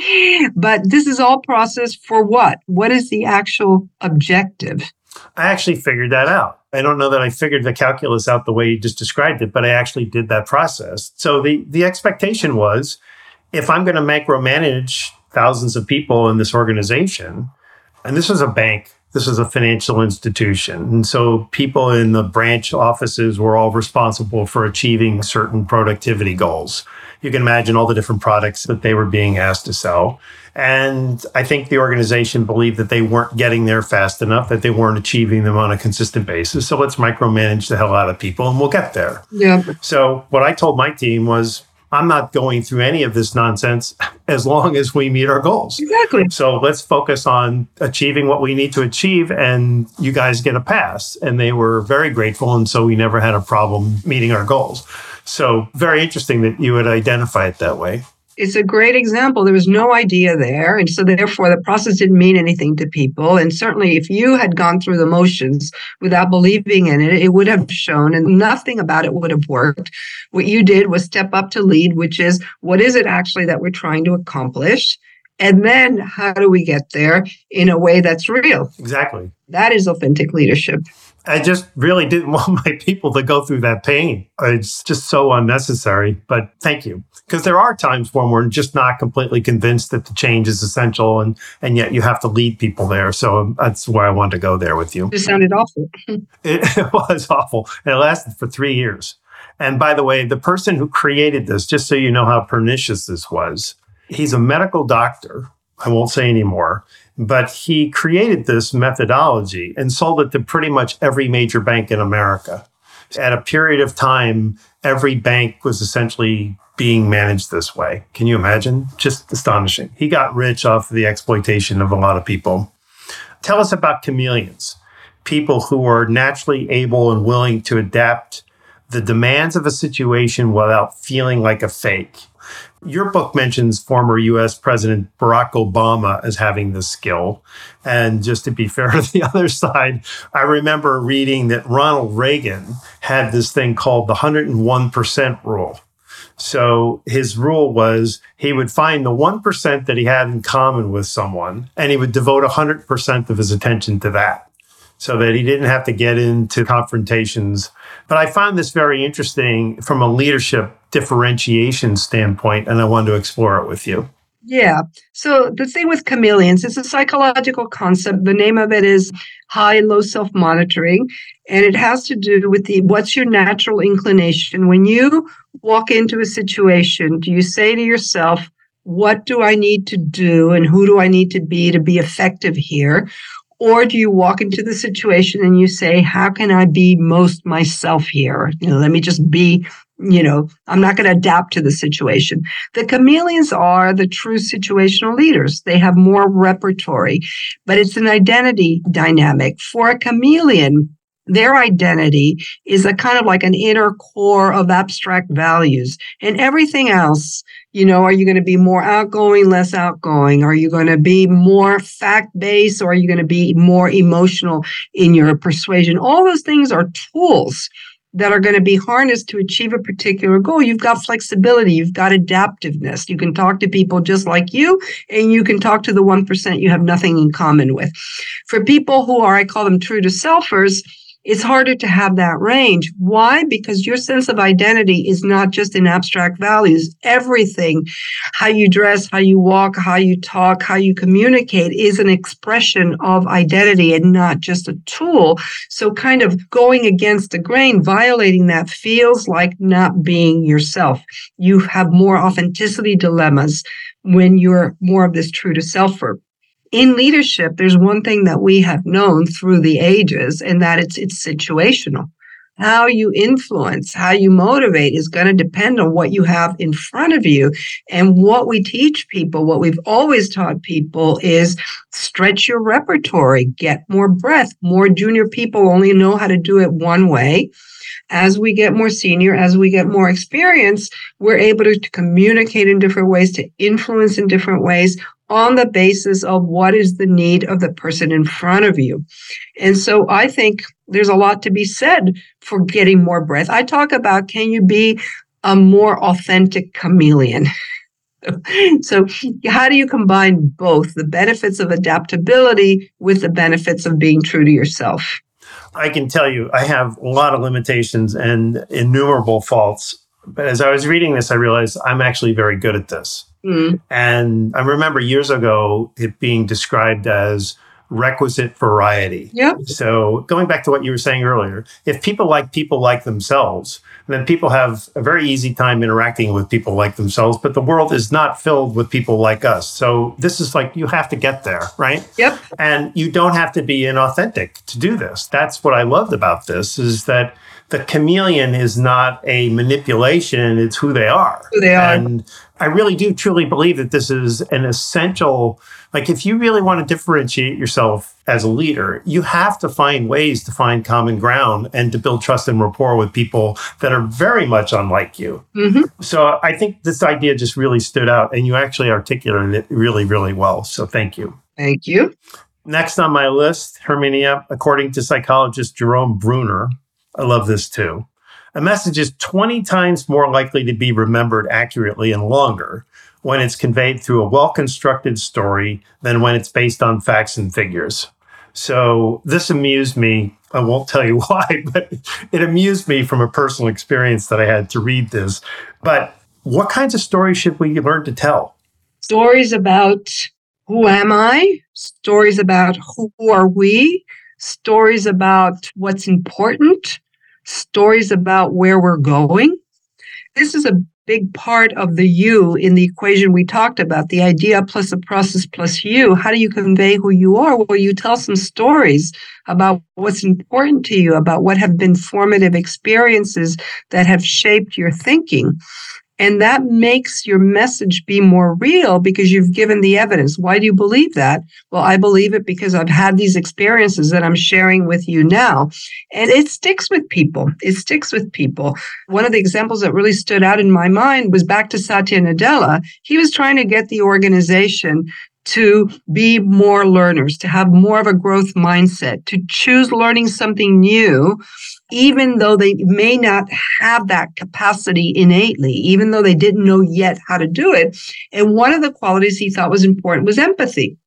[SPEAKER 4] but this is all process for what? What is the actual objective?
[SPEAKER 3] I actually figured that out. I don't know that I figured the calculus out the way you just described it, but I actually did that process. So the the expectation was if I'm going to micromanage thousands of people in this organization, and this was a bank, this was a financial institution. And so people in the branch offices were all responsible for achieving certain productivity goals. You can imagine all the different products that they were being asked to sell. And I think the organization believed that they weren't getting there fast enough, that they weren't achieving them on a consistent basis. So let's micromanage the hell out of people and we'll get there.
[SPEAKER 4] Yeah.
[SPEAKER 3] So what I told my team was, I'm not going through any of this nonsense as long as we meet our goals.
[SPEAKER 4] Exactly.
[SPEAKER 3] So let's focus on achieving what we need to achieve, and you guys get a pass. And they were very grateful. And so we never had a problem meeting our goals. So, very interesting that you would identify it that way
[SPEAKER 4] it's a great example. There was no idea there. And so, therefore, the process didn't mean anything to people. And certainly, if you had gone through the motions without believing in it, it would have shown and nothing about it would have worked. What you did was step up to lead, which is what is it actually that we're trying to accomplish? And then how do we get there in a way that's real?
[SPEAKER 3] Exactly.
[SPEAKER 4] That is authentic leadership.
[SPEAKER 3] I just really didn't want my people to go through that pain. It's just so unnecessary. But thank you. Because there are times when we're just not completely convinced that the change is essential and, and yet you have to lead people there. So um, that's why I wanted to go there with you.
[SPEAKER 4] It sounded awful.
[SPEAKER 3] it, it was awful. And it lasted for three years. And by the way, the person who created this, just so you know how pernicious this was, he's a medical doctor. I won't say anymore but he created this methodology and sold it to pretty much every major bank in America. At a period of time, every bank was essentially being managed this way. Can you imagine? Just astonishing. He got rich off of the exploitation of a lot of people. Tell us about chameleons, people who are naturally able and willing to adapt the demands of a situation without feeling like a fake. Your book mentions former US President Barack Obama as having this skill. And just to be fair to the other side, I remember reading that Ronald Reagan had this thing called the 101% rule. So his rule was he would find the 1% that he had in common with someone and he would devote 100% of his attention to that so that he didn't have to get into confrontations. But I found this very interesting from a leadership differentiation standpoint, and I wanted to explore it with you.
[SPEAKER 4] Yeah. So the thing with chameleons, it's a psychological concept. The name of it is high low self monitoring. And it has to do with the what's your natural inclination. When you walk into a situation, do you say to yourself, what do I need to do and who do I need to be to be effective here? Or do you walk into the situation and you say, how can I be most myself here? You know, let me just be, you know, I'm not going to adapt to the situation. The chameleons are the true situational leaders. They have more repertory, but it's an identity dynamic. For a chameleon, their identity is a kind of like an inner core of abstract values and everything else you know are you going to be more outgoing less outgoing are you going to be more fact based or are you going to be more emotional in your persuasion all those things are tools that are going to be harnessed to achieve a particular goal. You've got flexibility, you've got adaptiveness. You can talk to people just like you, and you can talk to the 1% you have nothing in common with. For people who are, I call them true to selfers, it's harder to have that range. Why? Because your sense of identity is not just in abstract values. Everything, how you dress, how you walk, how you talk, how you communicate is an expression of identity and not just a tool. So kind of going against the grain, violating that feels like not being yourself. You have more authenticity dilemmas when you're more of this true to selfer in leadership, there's one thing that we have known through the ages, and that it's it's situational. How you influence, how you motivate is going to depend on what you have in front of you. And what we teach people, what we've always taught people is stretch your repertory, get more breadth. More junior people only know how to do it one way as we get more senior, as we get more experience, we're able to, communicate in different ways, to influence in different ways, on the basis of what is the need of the person in front of you. And so I think there's a lot to be said for getting more breath. I talk about can you be a more authentic chameleon? so how do you combine both the benefits of adaptability with the benefits of being true to yourself?
[SPEAKER 3] I can tell you, I have a lot of limitations and innumerable faults. But as I was reading this, I realized I'm actually very good at this. Mm. And I remember years ago it being described as requisite variety.
[SPEAKER 4] Yep.
[SPEAKER 3] So going back to what you were saying earlier, if people like people like themselves, then people have a very easy time interacting with people like themselves, but the world is not filled with people like us. So this is like you have to get there, right?
[SPEAKER 4] Yep.
[SPEAKER 3] And you don't have to be inauthentic to do this. That's what I loved about this is that the chameleon is not a manipulation, it's who they are.
[SPEAKER 4] Who they are.
[SPEAKER 3] And I really do truly believe that this is an essential, like, if you really want to differentiate yourself as a leader, you have to find ways to find common ground and to build trust and rapport with people that are very much unlike you. Mm-hmm. So I think this idea just really stood out and you actually articulated it really, really well. So thank you.
[SPEAKER 4] Thank you.
[SPEAKER 3] Next on my list, Herminia, according to psychologist Jerome Bruner, I love this too. A message is 20 times more likely to be remembered accurately and longer when it's conveyed through a well constructed story than when it's based on facts and figures. So this amused me. I won't tell you why, but it amused me from a personal experience that I had to read this. But what kinds of stories should we learn to tell?
[SPEAKER 4] Stories about who am I? Stories about who are we? Stories about what's important? Stories about where we're going. This is a big part of the you in the equation we talked about the idea plus the process plus you. How do you convey who you are? Well, you tell some stories about what's important to you, about what have been formative experiences that have shaped your thinking. And that makes your message be more real because you've given the evidence. Why do you believe that? Well, I believe it because I've had these experiences that I'm sharing with you now. And it sticks with people. It sticks with people. One of the examples that really stood out in my mind was back to Satya Nadella. He was trying to get the organization to be more learners, to have more of a growth mindset, to choose learning something new even though they may not have that capacity innately, even though they didn't know yet how to do it. And one of the qualities he thought was important was empathy.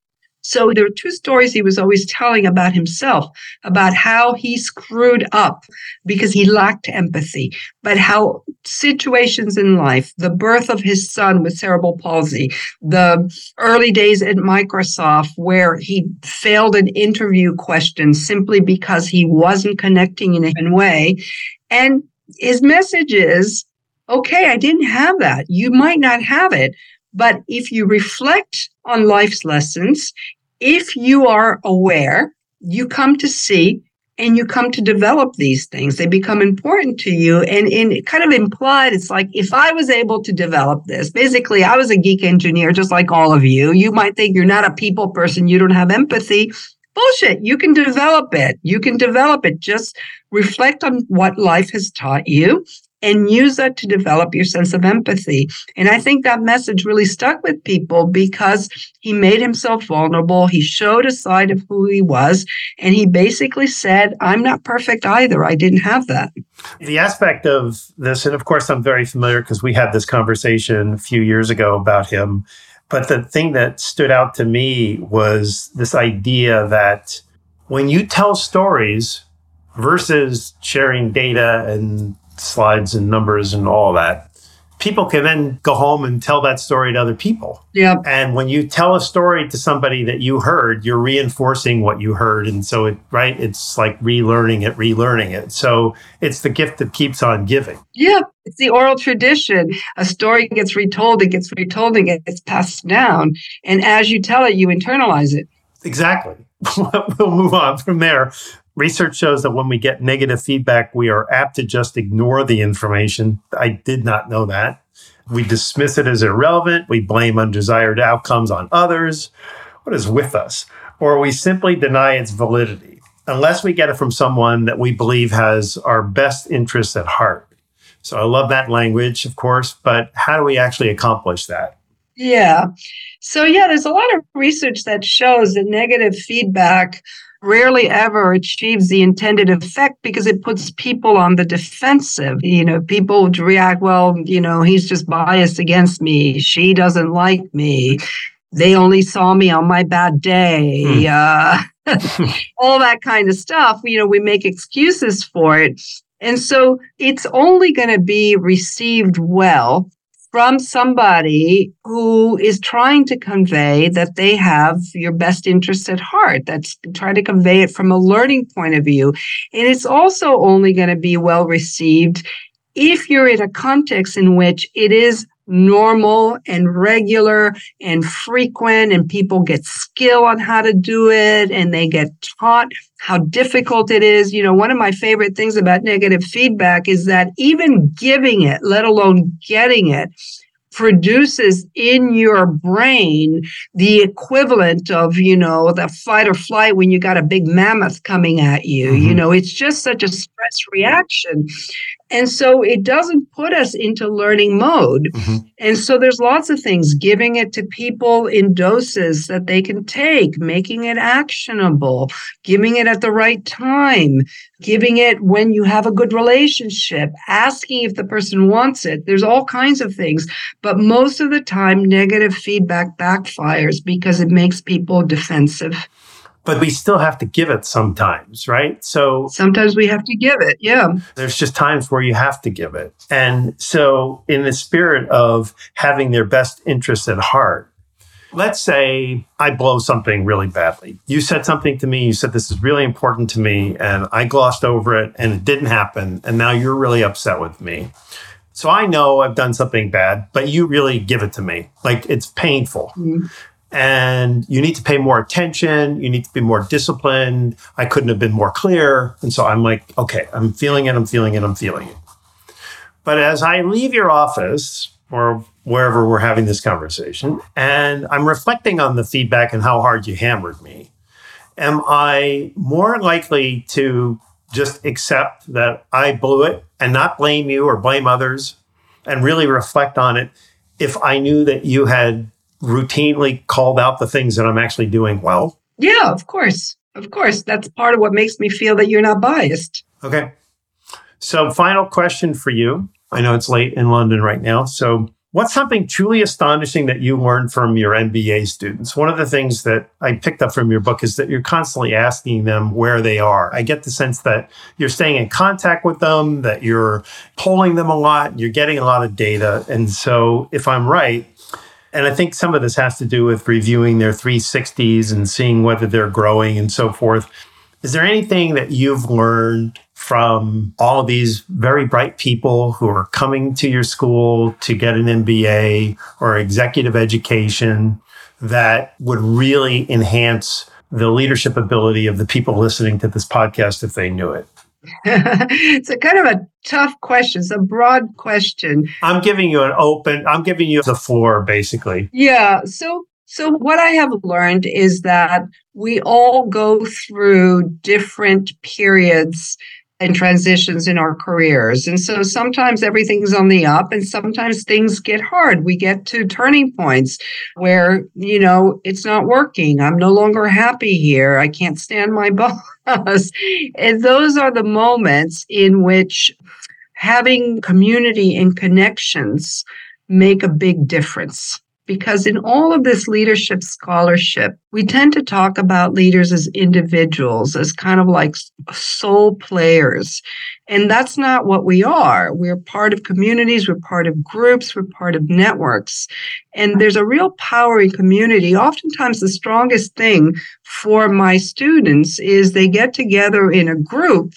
[SPEAKER 4] So there were two stories he was always telling about himself, about how he screwed up because he lacked empathy, but how situations in life, the birth of his son with cerebral palsy, the early days at Microsoft where he failed an interview question simply because he wasn't connecting in a human way. And his message is, okay, I didn't have that. You might not have it, but if you reflect on life's lessons, if you are aware, you come to see and you come to develop these things. They become important to you. And in kind of implied, it's like if I was able to develop this, basically, I was a geek engineer, just like all of you. You might think you're not a people person, you don't have empathy. Bullshit. You can develop it. You can develop it. Just reflect on what life has taught you and use that to develop your sense of empathy. And I think that message really stuck with people because he made himself vulnerable. He showed a side of who he was. And he basically said, I'm not perfect either. I didn't have that.
[SPEAKER 3] The aspect of this, and of course, I'm very familiar because we had this conversation a few years ago about him. But the thing that stood out to me was this idea that when you tell stories versus sharing data and slides and numbers and all that. People can then go home and tell that story to other people.
[SPEAKER 4] Yeah.
[SPEAKER 3] And when you tell a story to somebody that you heard, you're reinforcing what you heard. And so it, right, it's like relearning it, relearning it. So it's the gift that keeps on giving.
[SPEAKER 4] Yeah. It's the oral tradition. A story gets retold, it gets retold, it gets passed down. And as you tell it, you internalize it.
[SPEAKER 3] Exactly. we'll move on from there. Research shows that when we get negative feedback, we are apt to just ignore the information. I did not know that. We dismiss it as irrelevant. We blame undesired outcomes on others. What is with us? Or we simply deny its validity, unless we get it from someone that we believe has our best interests at heart. So I love that language, of course, but how do we actually accomplish that?
[SPEAKER 4] Yeah. So, yeah, there's a lot of research that shows that negative feedback rarely ever achieves the intended effect because it puts people on the defensive. You know, people react, well, you know, he's just biased against me. She doesn't like me. They only saw me on my bad day. Hmm. Uh, all that kind of stuff. You know, we make excuses for it. And so it's only going to be received well from somebody who is trying to convey that they have your best interests at heart. That's trying to convey it from a learning point of view. And it's also only going to be well received if you're in a context in which it is normal and regular and frequent and people get skill on how to do it and they get taught how difficult it is you know one of my favorite things about negative feedback is that even giving it let alone getting it produces in your brain the equivalent of you know the fight or flight when you got a big mammoth coming at you mm-hmm. you know it's just such a stress reaction and so it doesn't put us into learning mode. Mm-hmm. And so there's lots of things, giving it to people in doses that they can take, making it actionable, giving it at the right time, giving it when you have a good relationship, asking if the person wants it. There's all kinds of things. But most of the time, negative feedback backfires because it makes people defensive
[SPEAKER 3] but we still have to give it sometimes, right? So
[SPEAKER 4] sometimes we have to give it. Yeah.
[SPEAKER 3] There's just times where you have to give it. And so, in the spirit of having their best interests at heart, let's say I blow something really badly. You said something to me, you said this is really important to me, and I glossed over it and it didn't happen. And now you're really upset with me. So I know I've done something bad, but you really give it to me. Like it's painful. Mm-hmm. And you need to pay more attention. You need to be more disciplined. I couldn't have been more clear. And so I'm like, okay, I'm feeling it. I'm feeling it. I'm feeling it. But as I leave your office or wherever we're having this conversation, and I'm reflecting on the feedback and how hard you hammered me, am I more likely to just accept that I blew it and not blame you or blame others and really reflect on it if I knew that you had routinely called out the things that I'm actually doing well?
[SPEAKER 4] Yeah, of course. Of course. That's part of what makes me feel that you're not biased.
[SPEAKER 3] Okay. So, final question for you. I know it's late in London right now. So, What's something truly astonishing that you learned from your MBA students? One of the things that I picked up from your book is that you're constantly asking them where they are. I get the sense that you're staying in contact with them, that you're polling them a lot, you're getting a lot of data. And so, if I'm right, and I think some of this has to do with reviewing their 360s and seeing whether they're growing and so forth. Is there anything that you've learned from all these very bright people who are coming to your school to get an MBA or executive education that would really enhance the leadership ability of the people listening to this podcast if they knew it?
[SPEAKER 4] it's a kind of a tough question. It's a broad question.
[SPEAKER 3] I'm giving you an open, I'm giving you the floor basically.
[SPEAKER 4] Yeah. So so, what I have learned is that we all go through different periods and transitions in our careers. And so sometimes everything's on the up and sometimes things get hard. We get to turning points where, you know, it's not working. I'm no longer happy here. I can't stand my boss. and those are the moments in which having community and connections make a big difference because in all of this leadership scholarship, we tend to talk about leaders as individuals, as kind of like sole players. And that's not what we are. We're part of communities, we're part of groups, we're part of networks. And there's a real power in community. Oftentimes, the strongest thing for my students is they get together in a group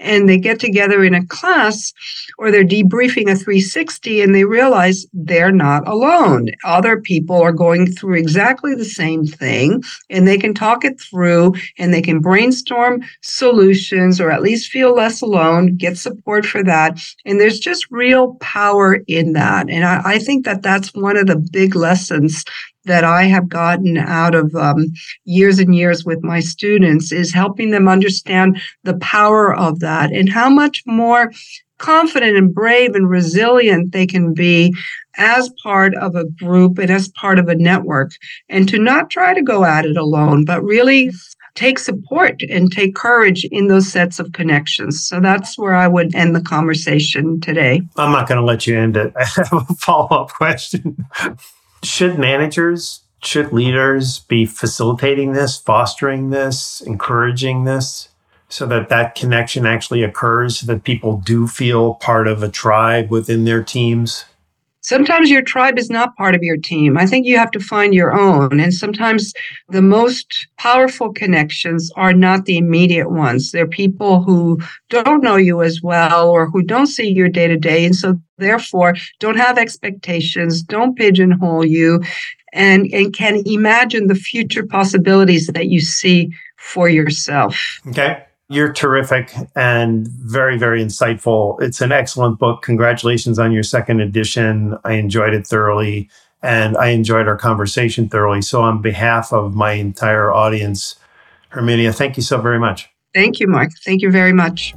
[SPEAKER 4] and they get together in a class or they're debriefing a 360 and they realize they're not alone. Other people are going through exactly the same thing and they can talk it through and they can brainstorm solutions or at least feel less alone, get support for that. And there's just real power in that. And I, I think that that's one of the big lessons that I have gotten out of um, years and years with my students is helping them understand the power of that and how much more confident and brave and resilient they can be as part of a group and as part of a network and to not try to go at it alone but really take support and take courage in those sets of connections. So that's where I would end the conversation today.
[SPEAKER 3] I'm not going to let you end it. I have a follow up question. Should managers, should leaders be facilitating this, fostering this, encouraging this? so that that connection actually occurs so that people do feel part of a tribe within their teams
[SPEAKER 4] sometimes your tribe is not part of your team. I think you have to find your own. And sometimes the most powerful connections are not the immediate ones. They're people who don't know you as well or who don't see your day to day and so therefore don't have expectations. Don't pigeonhole you. And, and can imagine the future possibilities that you see for yourself.
[SPEAKER 3] Okay you're terrific and very, very insightful. It's an excellent book. Congratulations on your second edition. I enjoyed it thoroughly and I enjoyed our conversation thoroughly. So, on behalf of my entire audience, Herminia, thank you so very much.
[SPEAKER 4] Thank you, Mark. Thank you very much.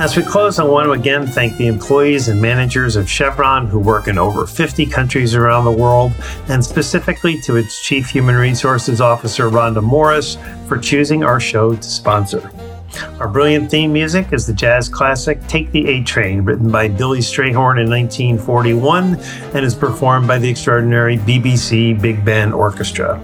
[SPEAKER 3] As we close, I want to again thank the employees and managers of Chevron who work in over 50 countries around the world, and specifically to its Chief Human Resources Officer, Rhonda Morris, for choosing our show to sponsor. Our brilliant theme music is the jazz classic Take the A Train, written by Billy Strayhorn in 1941 and is performed by the extraordinary BBC Big Band Orchestra.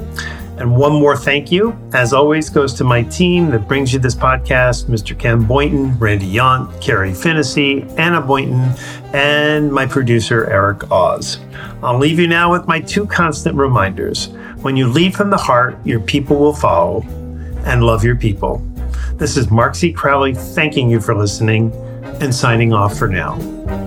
[SPEAKER 3] And one more thank you, as always, goes to my team that brings you this podcast Mr. Ken Boynton, Randy Yont, Carrie Finnessy, Anna Boynton, and my producer, Eric Oz. I'll leave you now with my two constant reminders. When you lead from the heart, your people will follow. and love your people. This is Mark C. Crowley thanking you for listening and signing off for now.